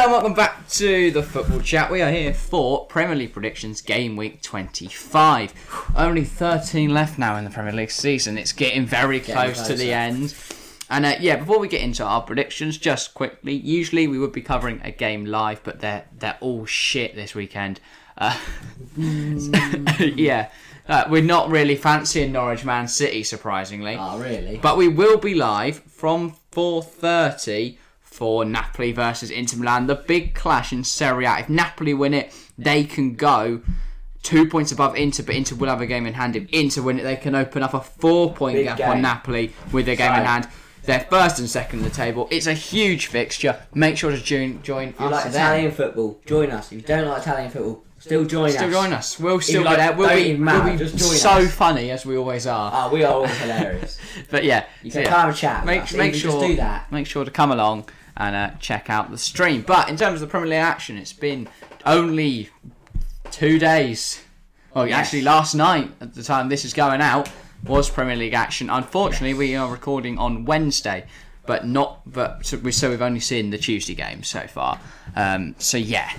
and welcome back to the football chat. We are here for Premier League predictions game week 25. Only 13 left now in the Premier League season. It's getting very close to the end. And uh, yeah, before we get into our predictions, just quickly, usually we would be covering a game live, but they're they're all shit this weekend. Uh, yeah, uh, we're not really fancying Norwich Man City, surprisingly. Oh, really? But we will be live from 4.30 for Napoli versus Inter Milan. The big clash in Serie A. If Napoli win it, they can go two points above Inter, but Inter will have a game in hand. If Inter win it, they can open up a four-point Big gap on. Napoli with their game in hand. They're first and second in the table. It's a huge fixture. Make sure to join, join if you us like. Italian football, join us. If you don't like Italian football, still join Still us. join us. We'll still you be there. We'll be, we'll be so us. funny as we always are. Oh, we are always hilarious. But yeah, You so can yeah. come and chat. make, make sure do that. make sure to come along and uh, check out the stream. But in terms of the Premier League action, it's been only two days. Oh, Yes. actually, last night at the time this is going out was Premier League action. Unfortunately, we are recording on Wednesday, but not. But so, we, so we've only seen the Tuesday game so far. Um, so yeah,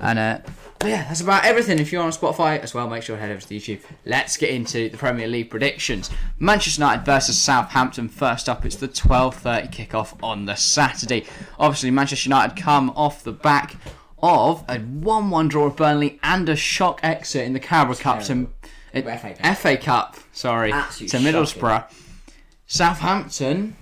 and uh, but yeah, that's about everything. If you're on Spotify as well, make sure to head over to YouTube. Let's get into the Premier League predictions. Manchester United versus Southampton. First up, it's the 12:30 kickoff on the Saturday. Obviously, Manchester United come off the back of a 1-1 draw with Burnley and a shock exit in the Carabao Cup to FA Cup. FA Cup. Sorry, Absolute to Middlesbrough. Southampton,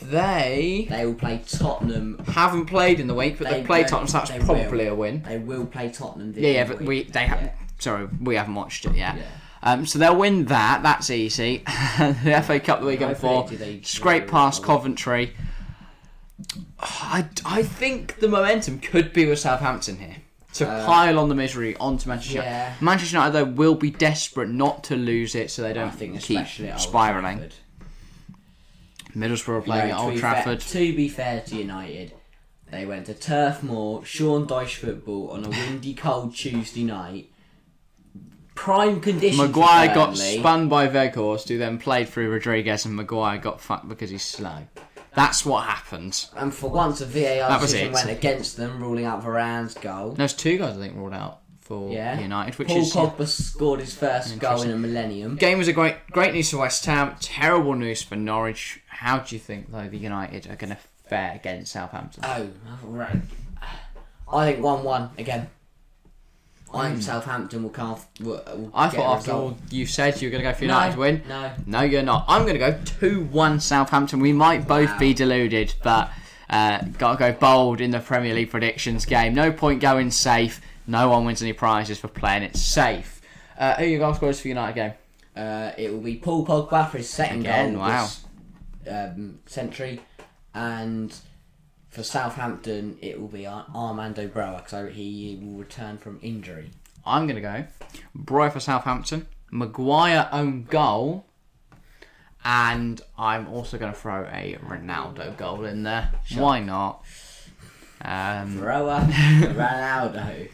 they They will play Tottenham. haven't played in the week, but they, They played Tottenham, so that's probably will. a win. They will play Tottenham. Yeah, yeah, but week. we they have. Yeah. Sorry, we haven't watched it yet. Yeah. Um, so they'll win that. That's easy. the FA Cup the weekend I before, scrape past Coventry. I, I think the momentum could be with Southampton here to Uh, pile on the misery onto Manchester United. yeah. Manchester United though will be desperate not to lose it, so they don't think keep especially at Old spiraling. Trafford. Middlesbrough You playing at Old Trafford. Fair, to be fair to United, they went to Turf Moor, Sean Dyche football on a windy, cold Tuesday night. Prime conditions. Maguire got spun by Weghorst, who then played through Rodriguez, and Maguire got fucked because he's slow. That's what happened. And for once, a VAR decision went against them, ruling out Varane's goal. There's two guys I think ruled out for Yeah. United, which Paul is Pogba scored his first goal in a millennium. game was a great great news for West Ham, terrible news for Norwich. How do you think though the United are going to fare against Southampton? Oh, right. I think one-one again. I think Southampton will come. Will, will. I thought after all you said you were going to go for United to win. No, No, you're not. I'm going to go 2 1 Southampton. We might both Wow. be deluded, but uh, got to go bold in the Premier League predictions game. No point going safe. No one wins any prizes for playing it safe. Uh, who are your goal scorers for United game? uh, it will be Paul Pogba for his second Again, goal wow. this um, century, and for Southampton it will be Ar- Armando Broja because he will return from injury. I'm going to go Broja for Southampton, Maguire own goal, and I'm also going to throw a Ronaldo goal in there. Why not? Um, Broja, Ronaldo,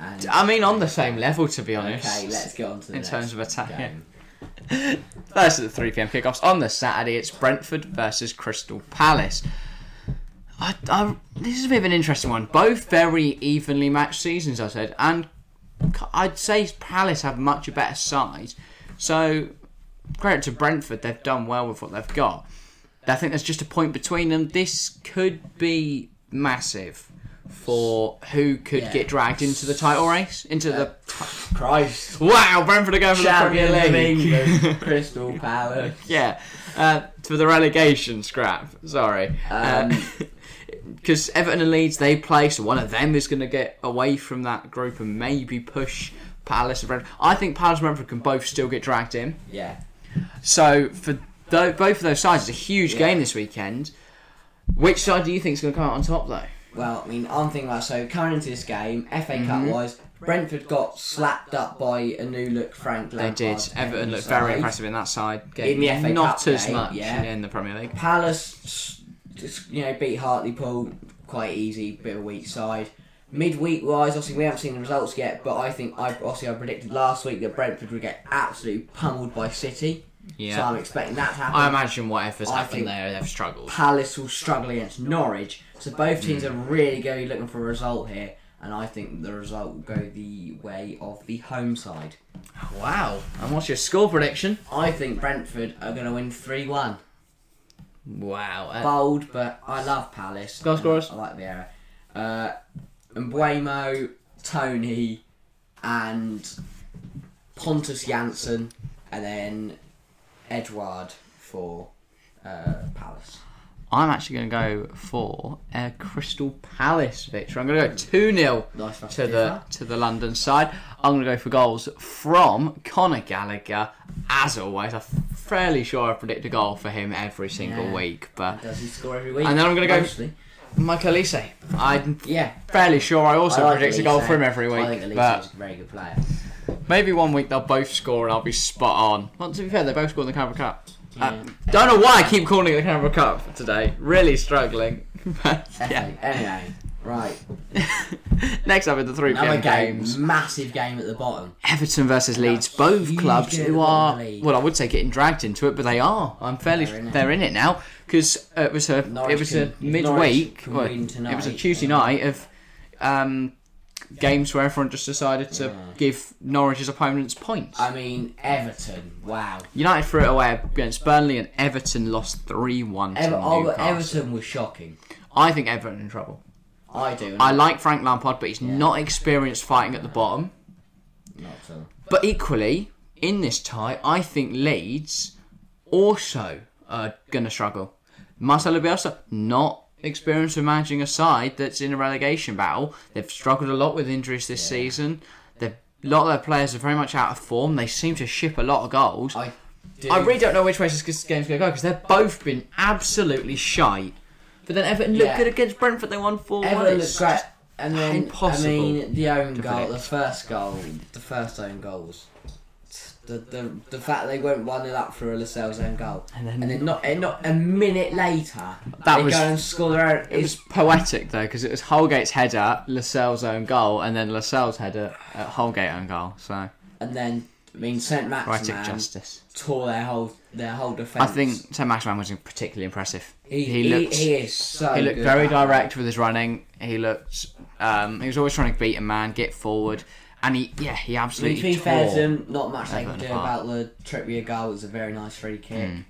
and I mean, on the same level, to be honest. okay, let's get on to the in next terms of attack. game. First at the 3 pm kickoffs on the Saturday, it's Brentford versus Crystal Palace. I, I, this is a bit of an interesting one. Both very evenly matched seasons, I said, and I'd say Palace have much a better side. So, credit to Brentford, they've done well with what they've got. I think there's just a point between them. This could be massive for who could Yeah. get dragged into the title race, into the. Christ, Wow, Brentford are going for the Premier League. Crystal Palace. yeah, uh, for the relegation scrap. Sorry, Um, because Everton and Leeds they play, so one of them is going to get away from that group and maybe push Palace. and Brentford. I think Palace and Brentford can both still get dragged in. Yeah. So for tho- both of those sides, it's a huge Yeah. game this weekend. Which side do you think is going to come out on top, though? Well, I mean, I'm thinking about so coming into this game, FA Mm-hmm. Cup wise, Brentford got slapped up by a new look Frank Lampard. They did. Everton looked very impressive in that side. In the FA Not Cup as game, much yeah. in the Premier League. Palace, just you know, beat Hartlepool quite easy, bit of a weak side. Midweek wise, obviously we haven't seen the results yet, but I think I obviously I predicted last week that Brentford would get absolutely pummeled by City. Yeah. So I'm expecting that to happen. I imagine whatever's I happened think- there, they've struggled. Palace will struggle against Norwich. So both teams are really going to be looking for a result here. And I think the result will go the way of the home side. Wow. And what's your score prediction? I think Brentford are going to win 3 1. Wow. Uh, Bold, but I love Palace. Goal scorers? I like the era. Uh, Mbeumo, Toney, and Pontus Jansson, and then Edouard for uh, Palace. I'm actually going to go for a Crystal Palace victory. I'm going to go 2 0 Nice to the to the London side. I'm going to go for goals from Conor Gallagher. As always, I'm fairly sure I predict a goal for him every single Yeah. week. But Does he score every week? And then I'm gonna go- Mostly. Michael Olise, I'm Yeah. fairly sure I also I like predict a goal Olise. for him every I think week. Olise But is a very good player. maybe one week they'll both score and I'll be spot on. Well, to be fair, they both scored in the Canberra Cup. Uh, don't know why I keep calling it the Canberra Cup today. Really struggling. But, yeah. Anyway, right. Next up in the 3 Another p.m. game, games. massive game at the bottom. Everton versus Leeds, That's both huge clubs game who at the are bottom of the league. well, I would say getting dragged into it, but they are. I'm fairly They're in it. they're in it now because it was a Norwich it was a can- midweek. Norwich can well, win it was a tonight, Tuesday then- night of um, games where everyone just decided to give Norwich's opponents points. I mean, Everton. Wow. United threw it away against Burnley, and Everton lost three one to Ever- oh, Newcastle. Everton was shocking. I think Everton in trouble. I do. I like Frank Lampard, but he's not experienced fighting at the bottom. Not so. But equally, in this tie, I think Leeds also are going to struggle. Marcelo Bielsa, not experienced with managing a side that's in a relegation battle. They've struggled a lot with injuries this season. They've, a lot of their players are very much out of form. They seem to ship a lot of goals. I, I really don't know which way this game's going to go because they've both been absolutely shite. But then Everton looked Yeah. good against Brentford. They won 4 1. Everton looked great. And then, impossible I mean, the own to goal, the first goal, the first own goals. The, the, the fact they went 1 0 up for a Lascelles own goal. And then- and then not, and not a minute later, That they was- go and score their own. It was poetic though because it was Holgate's header, Lascelles' own goal, and then Lascelles' header at Holgate own goal. So and then, I mean, St. poetic Maximin justice. tore their whole their whole defence. I think St Maximin was particularly impressive. he, he he, looked he is so he looked good very at that. direct with his running. He looked um, he was always trying to beat a man, get forward, and he yeah he I mean, absolutely to be fair to tore. them, not much they can Everton do apart. about the Trippier goal. It was a very nice free kick. Hmm.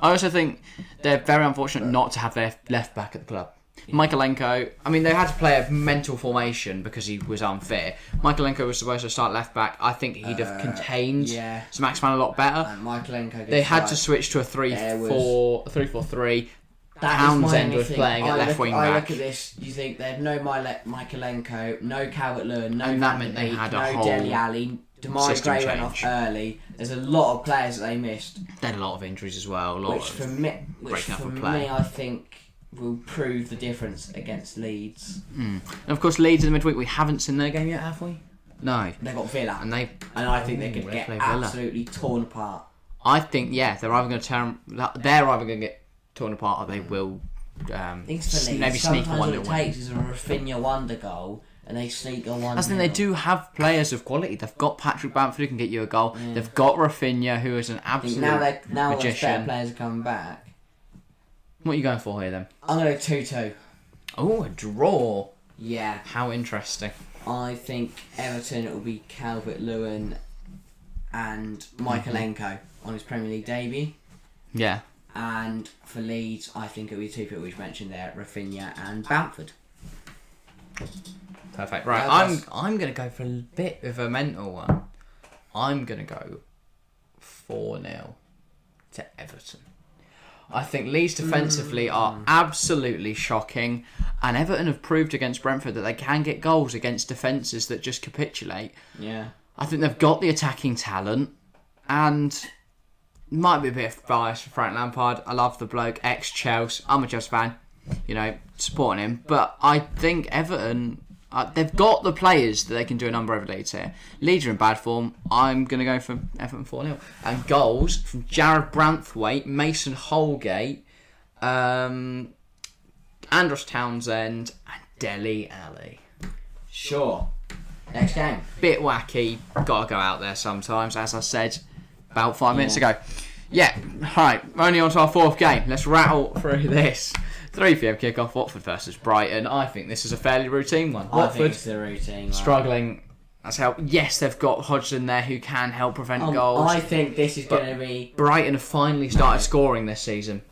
I also think they're very unfortunate not to have their left back at the club. Mykolenko, I mean, they had to play a mental formation because he was unfair. Mykolenko was supposed to start left back. I think he'd have contained Uh, yeah. some Maximin a lot better. And Mykolenko. They had to switch to a 3 There was- 4 3 4 3. That is Townsend was playing at I left look, wing I back. look at this. You think they had no Mile- Mykolenko, no Calvert Lewin, no And that meant they had a no whole Dele Alli. Demarai system Gray went off change. early. There's a lot of players that they missed, They had a lot of injuries as well. A lot which for of, me, which for play. me, I think will prove the difference against Leeds. and of course, Leeds in the midweek, we haven't seen their game yet, have we? No. They've got Villa, And they, and I think they could get absolutely torn apart. I think, yeah, they're either going to tear 'em- they're either going to get torn apart or they will um, Things for s- Leeds. maybe sneak a one all it takes is a Raphinha wonder goal, and they sneak a one. As in, they do have players of quality. They've got Patrick Bamford who can get you a goal. They've got Raphinha who is an absolute now they now those better players are coming back. What are you going for here then? I'm gonna go two two. Oh, a draw. Yeah, How interesting. I think Everton it will be Calvert Lewin and Mykolenko mm-hmm. on his Premier League debut. Yeah. And for Leeds, I think it'll be two people we've mentioned there, Raphinha and Bamford. Perfect. Right, Yeah, I'm that's- I'm gonna go for a bit of a mental one. I'm gonna go four 0 to Everton. I think Leeds defensively mm. are absolutely shocking, and Everton have proved against Brentford that they can get goals against defences that just capitulate. Yeah. I think they've got the attacking talent, and might be a bit of bias for Frank Lampard. I love the bloke, ex Chelsea. I'm a Chelsea fan, you know, supporting him. But I think Everton, uh, they've got the players that they can do a number over Leeds here. Leeds are in bad form. I'm going to go for Everton 4 0. And goals from Jarrad Branthwaite, Mason Holgate, um, Andros Townsend, and Dele Alli Sure. Next game. bit wacky. Got to go out there sometimes, as I said about five minutes ago. Yeah, right. Only on to our fourth game. Let's rattle through this. 3 pm kickoff. Watford versus Brighton. I think this is a fairly routine one. I think Watford it's the routine. right? struggling. That's how. Yes, they've got Hodgson there who can help prevent Um, goals. I think this is But- going to be Brighton have finally started scoring this season.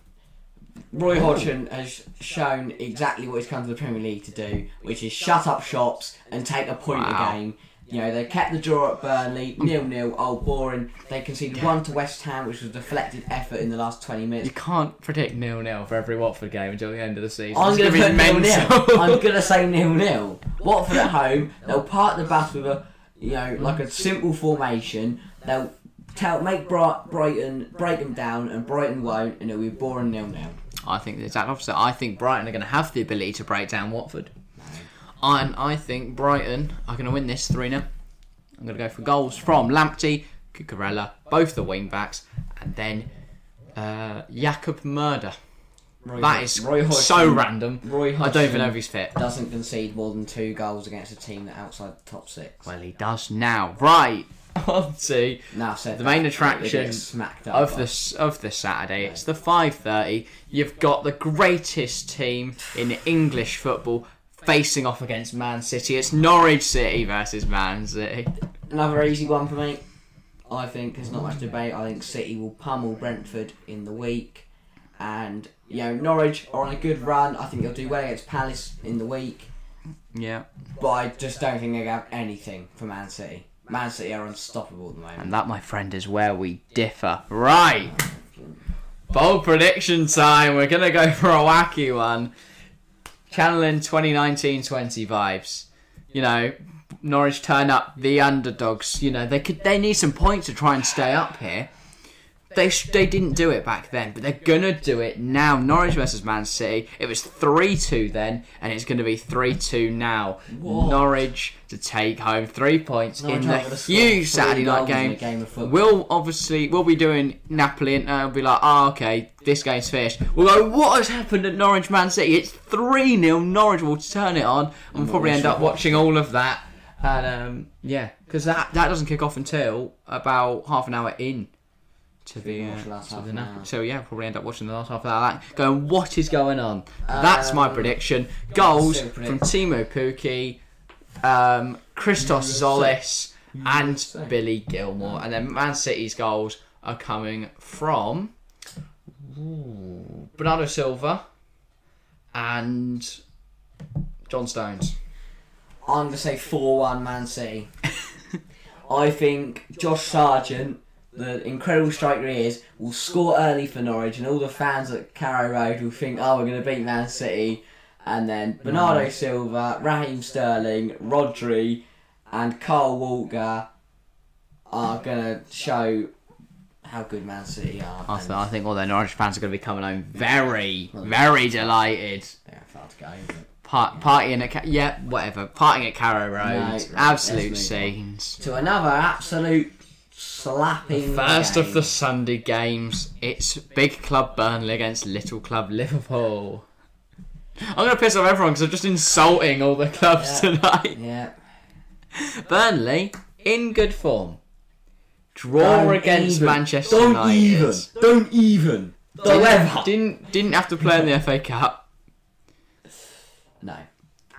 Roy Hodgson has shown exactly what he's come to the Premier League to do, which is shut up shops and take a point Wow. a game. You know, they kept the draw at Burnley, nil nil. Oh, boring. They conceded one to West Ham, which was a deflected effort in the last twenty minutes. You can't predict nil nil for every Watford game until the end of the season. I'm It's going to gonna put nil nil. mental. I'm going to say nil nil. Watford at home, they'll park the bus with a, you know, like a simple formation. They'll tell make Bri- Brighton break them down, and Brighton won't, and it'll be boring nil nil. I think the exact opposite. I think Brighton are going to have the ability to break down Watford. And I think Brighton are going to win this 3 0. I'm going to go for goals from Lamptey, Cucurella, both the wing backs, and then uh, Jakub Moder. Roy, That is Roy so random. Roy I don't even know if he's fit. doesn't concede more than two goals against a team that outside the top six. Well, he does now. Right. On to now said the main attraction of this of this Saturday. It's the 5:30. You've got the greatest team in English football facing off against Man City. It's Norwich City versus Man City. another easy one for me. I think there's not much debate. I think City will pummel Brentford in the week, and you know Norwich are on a good run. I think they'll do well against Palace in the week, Yeah, but I just don't think they have anything for Man City. Man City are unstoppable at the moment. and that, my friend, is where we differ. Right. Bold prediction time. We're gonna go for a wacky one. Channeling 2019-20 vibes. You know, Norwich turn up the underdogs. You know, they could they need some points to try and stay up here. They sh- they didn't do it back then, but they're gonna do it now. Norwich versus Man City. It was three two then, and it's gonna be three two now. What? Norwich to take home three points Norwich in the huge Saturday night game. game. We'll obviously we'll be doing Napoli and uh, will be like, oh okay, this game's finished. We'll go, what has happened at Norwich Man City? It's three 0 Norwich will turn it on, and we'll probably end up watching all of that. And um, yeah, because that that doesn't kick off until about half an hour in to the, uh, last to the So yeah, probably end up watching the last half of that. Going, what is going on? That's my Um, prediction. Goals from Teemu Pukki, um, Christos Tzolis, and. Billy Gilmour. And then Man City's goals are coming from ooh, Bernardo Silva and John Stones. I'm going to say 4 1 Man City. I think Josh Sargent, the incredible striker he is, will score early for Norwich, and all the fans at Carrow Road will think, oh, we're going to beat Man City. And then Bernardo Silva, Raheem Sterling, Rodri, and Kyle Walker are going to show how good Man City are. I, th- I think all the Norwich fans are going to be coming home very, very delighted. they're far to go. Part, partying at Ca- yeah, whatever. Partying at Carrow Road, No, absolute let's move on. scenes. To another absolute slapping. First game. of the Sunday games, it's Big Club Burnley against Little Club Liverpool. I'm gonna piss off everyone because I'm just insulting all the clubs Yeah. tonight. Yeah. Burnley in good form. Draw Don't against even. Manchester Don't United. even. Don't even. Don't ever. Didn't didn't have to play in the FA Cup. No.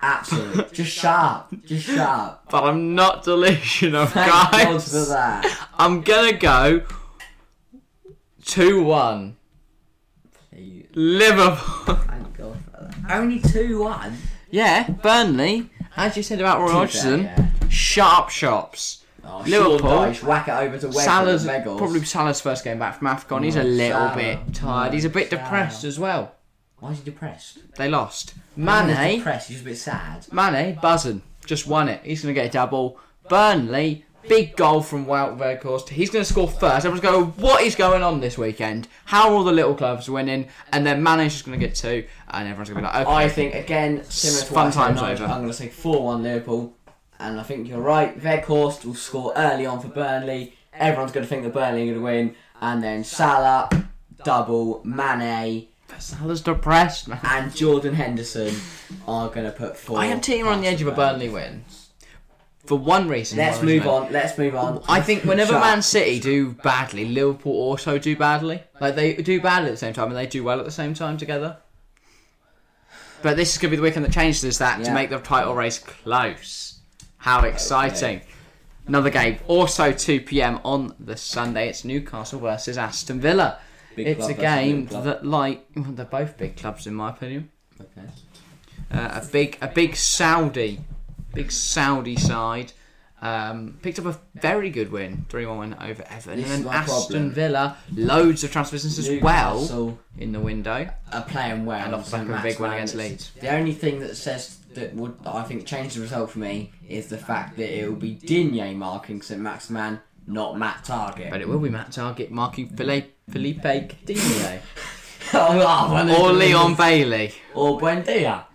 Absolutely. Just sharp. Just sharp. But I'm not delusional, Thank God guys. for that. I'm gonna go two one Please. Liverpool. Thank God for that. Only 2 1. yeah, Burnley. As you said about Roy Hodgson, sharp shops. Oh, Liverpool. Liverpool. whack it over to Wegg Salah's Megals. probably Salah's first game back from Afcon. He's a Oh, little Salah. bit tired. He's a bit depressed as well. Why is he depressed? They lost. He's Mane, depressed. He's just a bit sad. Mane, buzzing, just won it. He's gonna get a double. Burnley, big goal from Wout Weghorst. He's gonna score first. Everyone's going, what is going on this weekend? How are all the little clubs winning? And then Mane's just gonna get two, and everyone's gonna be like, okay. I think again, similar to Fun what I said times over. I'm going to say four-one Liverpool, and I think you're right. Weghorst will score early on for Burnley. Everyone's going to think that Burnley are going to win, and then Salah double, Mane Salah's depressed, man. and Jordan Henderson are going to put four. I am team on the edge of a Burnley win. for one reason. Let's move on. Let's move on. I think whenever Shut Man. City do badly, Liverpool also do badly. Like they do badly at the same time and they do well at the same time together. But this is going to be the weekend that changes that to make the title race close. How exciting! Another game, also 2 p.m. on the Sunday. It's Newcastle versus Aston Villa. Big it's a game club. that, like, well, they're both big clubs in my opinion. Okay. Uh, a big, a big Saudi, big Saudi side. Um, picked up a very good win, three-one win over Everton, This and then Aston problem. Villa, loads of transfer business as well in the window, are playing well. and off the back of a big win against Leeds. The only thing that says that would I think change the result for me is the fact that it will be Digne marking St Maximin, not Matt Targett. But it will be Matt Targett marking Philippe, Philippe Coutinho oh, or. Leon Bailey. or Buendia.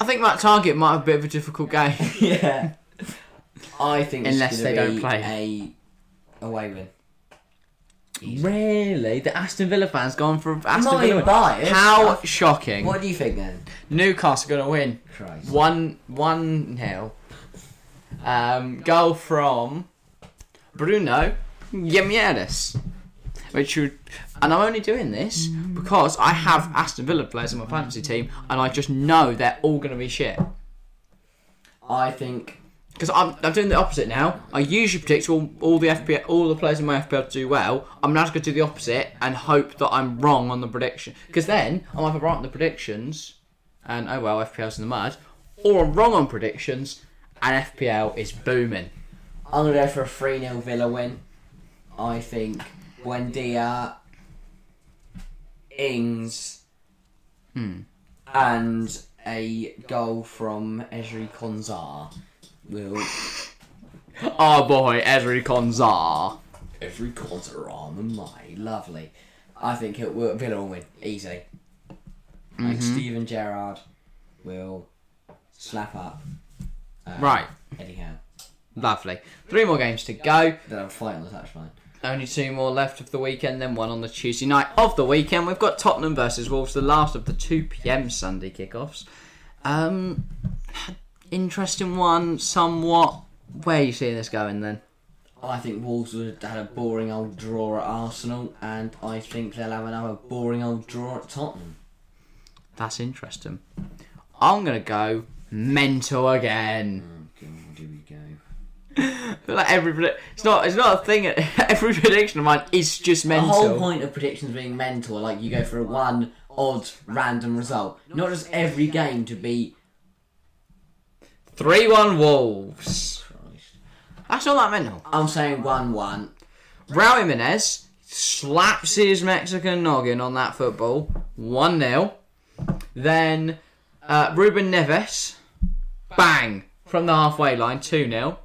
I think Matt Targett might have a bit of a difficult game. yeah. I think Unless gonna they don't play. a away win. Easy. really, the Aston Villa fans gone for Aston not Villa. biased. How I- shocking! What do you think then? Newcastle going to win. Christ. One one nil. Um, goal from Bruno Guimarães. Which would, and I'm only doing this mm. because I have Aston Villa players in my fantasy team, and I just know they're all going to be shit. I think Because I'm, I'm doing the opposite now. I usually predict all, all the FPL, all the players in my FPL to do well. I'm now going to do the opposite and hope that I'm wrong on the prediction. Because then I'm either right on the predictions, and oh well, FPL's in the mud, or I'm wrong on predictions, and FPL is booming. I'm gonna go for a 3 0 Villa win. I think Buendia, Ings, Hmm. and a goal from Ezri Konsa will. Oh boy, Ezri Konsa. Ezri Konsa on the my lovely. I think it will Villa will win easy. Mm-hmm. Steven Gerrard will slap up. uh, Right, Eddie Howe. Lovely. Three more games to go. Then I'll fight on the touchline. Only two more left of the weekend, then one on the Tuesday night of the weekend. We've got Tottenham versus Wolves, the last of the 2 pm Sunday kickoffs. Um, interesting one, somewhat. Where are you seeing this going then? I think Wolves would had a boring old draw at Arsenal, and I think they'll have another boring old draw at Tottenham. That's interesting. I'm gonna go mental again. Okay, here we go. Like every predi- it's not it's not a thing. Every prediction of mine is just mental. The whole point of predictions being mental, like you go for a one odd random result, not just every game to be. Three one Wolves. Christ. That's not that mental. I'm saying one-one. Raul Jimenez slaps his Mexican noggin on that football. 1 0. Then uh, Ruben Neves, bang, from the halfway line, 2 0.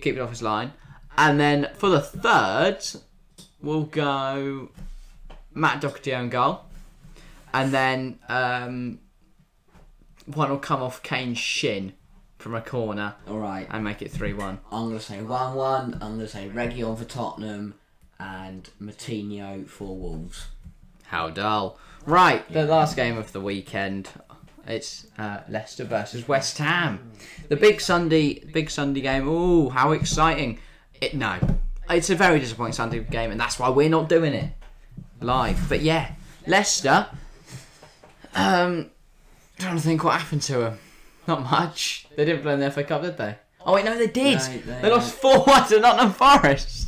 Keep it off his line. And then for the third, we'll go Matt Doherty own goal. And then um, one will come off Kane's shin from a corner All right. and make it 3 1. I'm gonna say one-one. I'm gonna say Reguilon for Tottenham and Moutinho for Wolves. How dull. Right, the last game of the weekend. It's uh, Leicester versus West Ham. The big Sunday, big Sunday game. Ooh, how exciting! It no, it's a very disappointing Sunday game, and that's why we're not doing it live. But yeah, Leicester. Um, trying to think what happened to them. Not much. They didn't play in the FA Cup, did they? Oh wait, no, they did. No, they- they lost four one to Nottingham Forest.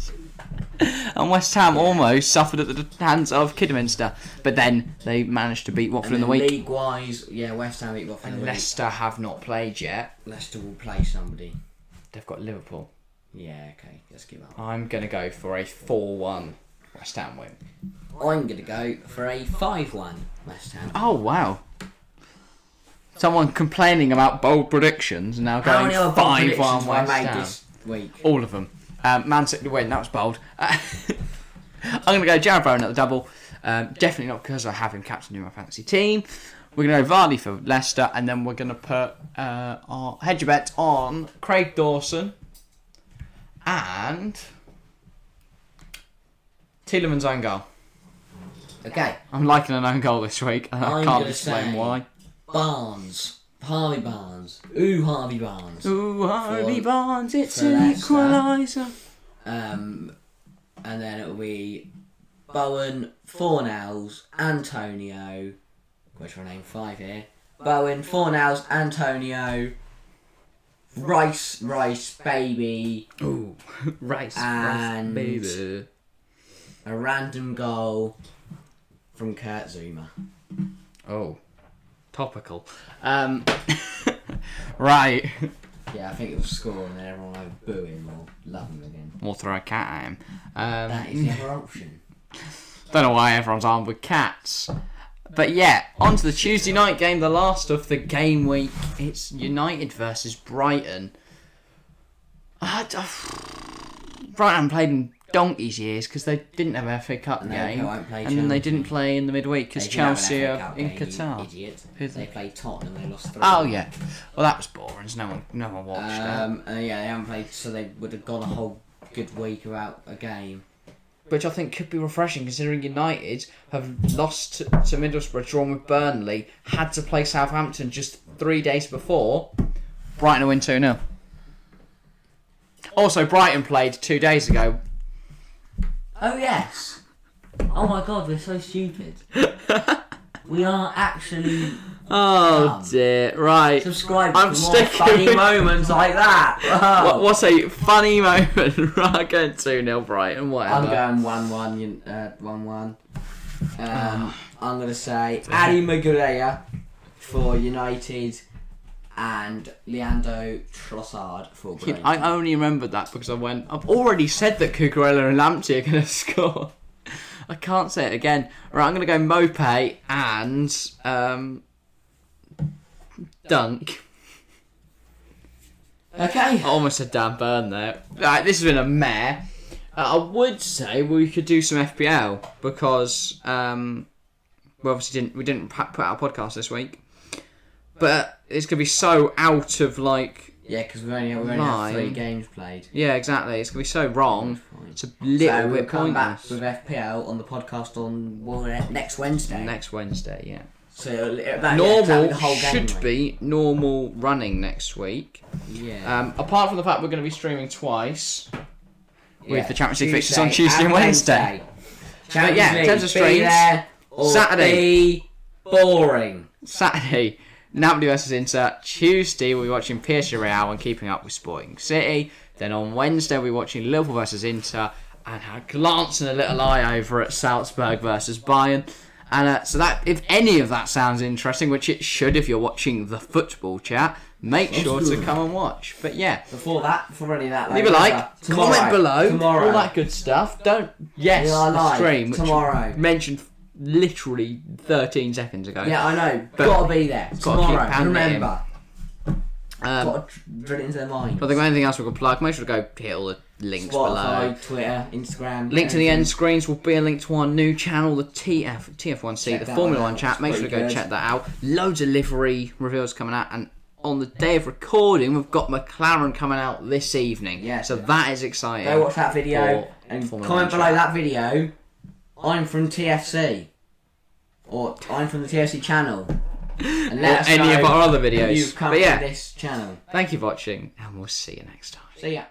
And West Ham almost suffered at the hands of Kidderminster, but then they managed to beat Watford in the week. league-wise, yeah, West Ham beat Watford in And the week. Leicester have not played yet. Leicester will play somebody. They've got Liverpool. Yeah, okay, let's give up. I'm going to go for a 4 1 West Ham win. I'm gonna go for a five-one West Ham. Oh, wow. Someone complaining about bold predictions and now going many other 5 predictions 1 have West Ham. this week? All of them. Um, Man City to win, that was bold. Uh, I'm going to go Jarrod Bowen at the double. Um, definitely not because I have him captain in my fantasy team. We're going to go Vardy for Leicester, and then we're going to put uh, our hedge bet on Craig Dawson and Tielemans' own goal. Okay, I'm liking an own goal this week, and I I'm can't explain why. Barnes Harvey Barnes. Ooh, Harvey Barnes. Ooh, Harvey For- Barnes, it's an equaliser. Um, and then it'll be Bowen, Fornals, Antonio. Which one name five here? Bowen, Fornals, Antonio, Rice, Rice, baby, Ooh, rice, And- baby. a random goal from Kurt Zouma. Oh, topical. Um, right. Yeah, I think it was score and then everyone will boo him or love him again. We'll throw a cat at him. Um, That is the other option. Don't know why everyone's armed with cats. But yeah, on to the Tuesday night game, the last of the game week. It's United versus Brighton. I d- Brighton played in donkey's years because they didn't have a FA Cup And they game. and then they didn't play in the midweek because They an Chelsea are in Qatar. Idiot. Who's They played Tottenham. They lost three. Oh yeah, well that was boring. so No one, no one watched. Um, and yeah, they haven't played, so they would have gone a whole good week without a game. which I think could be refreshing considering United have lost to, to Middlesbrough, drawn with Burnley, had to play Southampton just three days before. Brighton win 2 0. Also, Brighton played two days ago. Oh yes. Oh my god, we're so stupid. we are actually Oh Dumb. dear, right. subscribed I'm for more sticking funny with- moments like that. What, what's a funny moment? right, going 2 0 Brighton, whatever. I'm going one-one. Uh, one-one. Um, I'm gonna say Ali Maguire for United and Leandro Trossard for Brighton. I only remembered that because I went. I've already said that Cucurella and Lamptey are going to score. I can't say it again. Right, I'm going to go Mope and um, Dunk. okay. I almost said Dan Burn there. Right, this has been a mare. Uh, I would say we could do some FPL because um, we obviously didn't we didn't put out a podcast this week, but it's going to be so out of like Yeah, because we only we only have three games played. yeah exactly. It's going to be so wrong. It's a little so we'll bit come back pointless. with FPL on the podcast on well, next Wednesday. Next Wednesday, yeah. So it'll- that, yeah, Normal exactly the whole game should be normal running next week. Yeah. Um, apart from the fact we're going to be streaming twice with the Champions League fixtures on Tuesday and Wednesday. Champions yeah, in terms of be streams, there or Saturday. be boring. Saturday, Napoli versus Inter. Tuesday, we'll be watching PSG Real and keeping up with Sporting City. Then on Wednesday, we'll be watching Liverpool versus Inter and glancing a little eye over at Salzburg versus Bayern. And uh, so that, if any of that sounds interesting, which it should if you're watching the football chat, make sure to come and watch. But yeah, Before that, before any of that, leave a like, tomorrow, comment below, Tomorrow. all that good stuff. Don't yes, Yeah, the stream Tomorrow. mentioned literally 13 seconds ago. Yeah, I know. But- gotta be there Gotta keep tomorrow. pounding it in. Remember, Um, gotta drill it into their mind. But the anything else we can plug, make sure to go hit all the links Spotify, below. Twitter, Instagram. Link to the end screens will be a link to our new channel, the TF TF1C, Check the that Formula one One chat. it's Make sure to pretty go good. check that out. Loads of livery reveals coming out, and on the day of recording, we've got McLaren coming out this evening. Yeah. so that is exciting. Go watch that video for and Formula comment below that video. I'm from TFC, or I'm from the TFC channel, and Or let us any know of our other videos. You've come But yeah, this channel. thank you for watching, and we'll see you next time. See ya.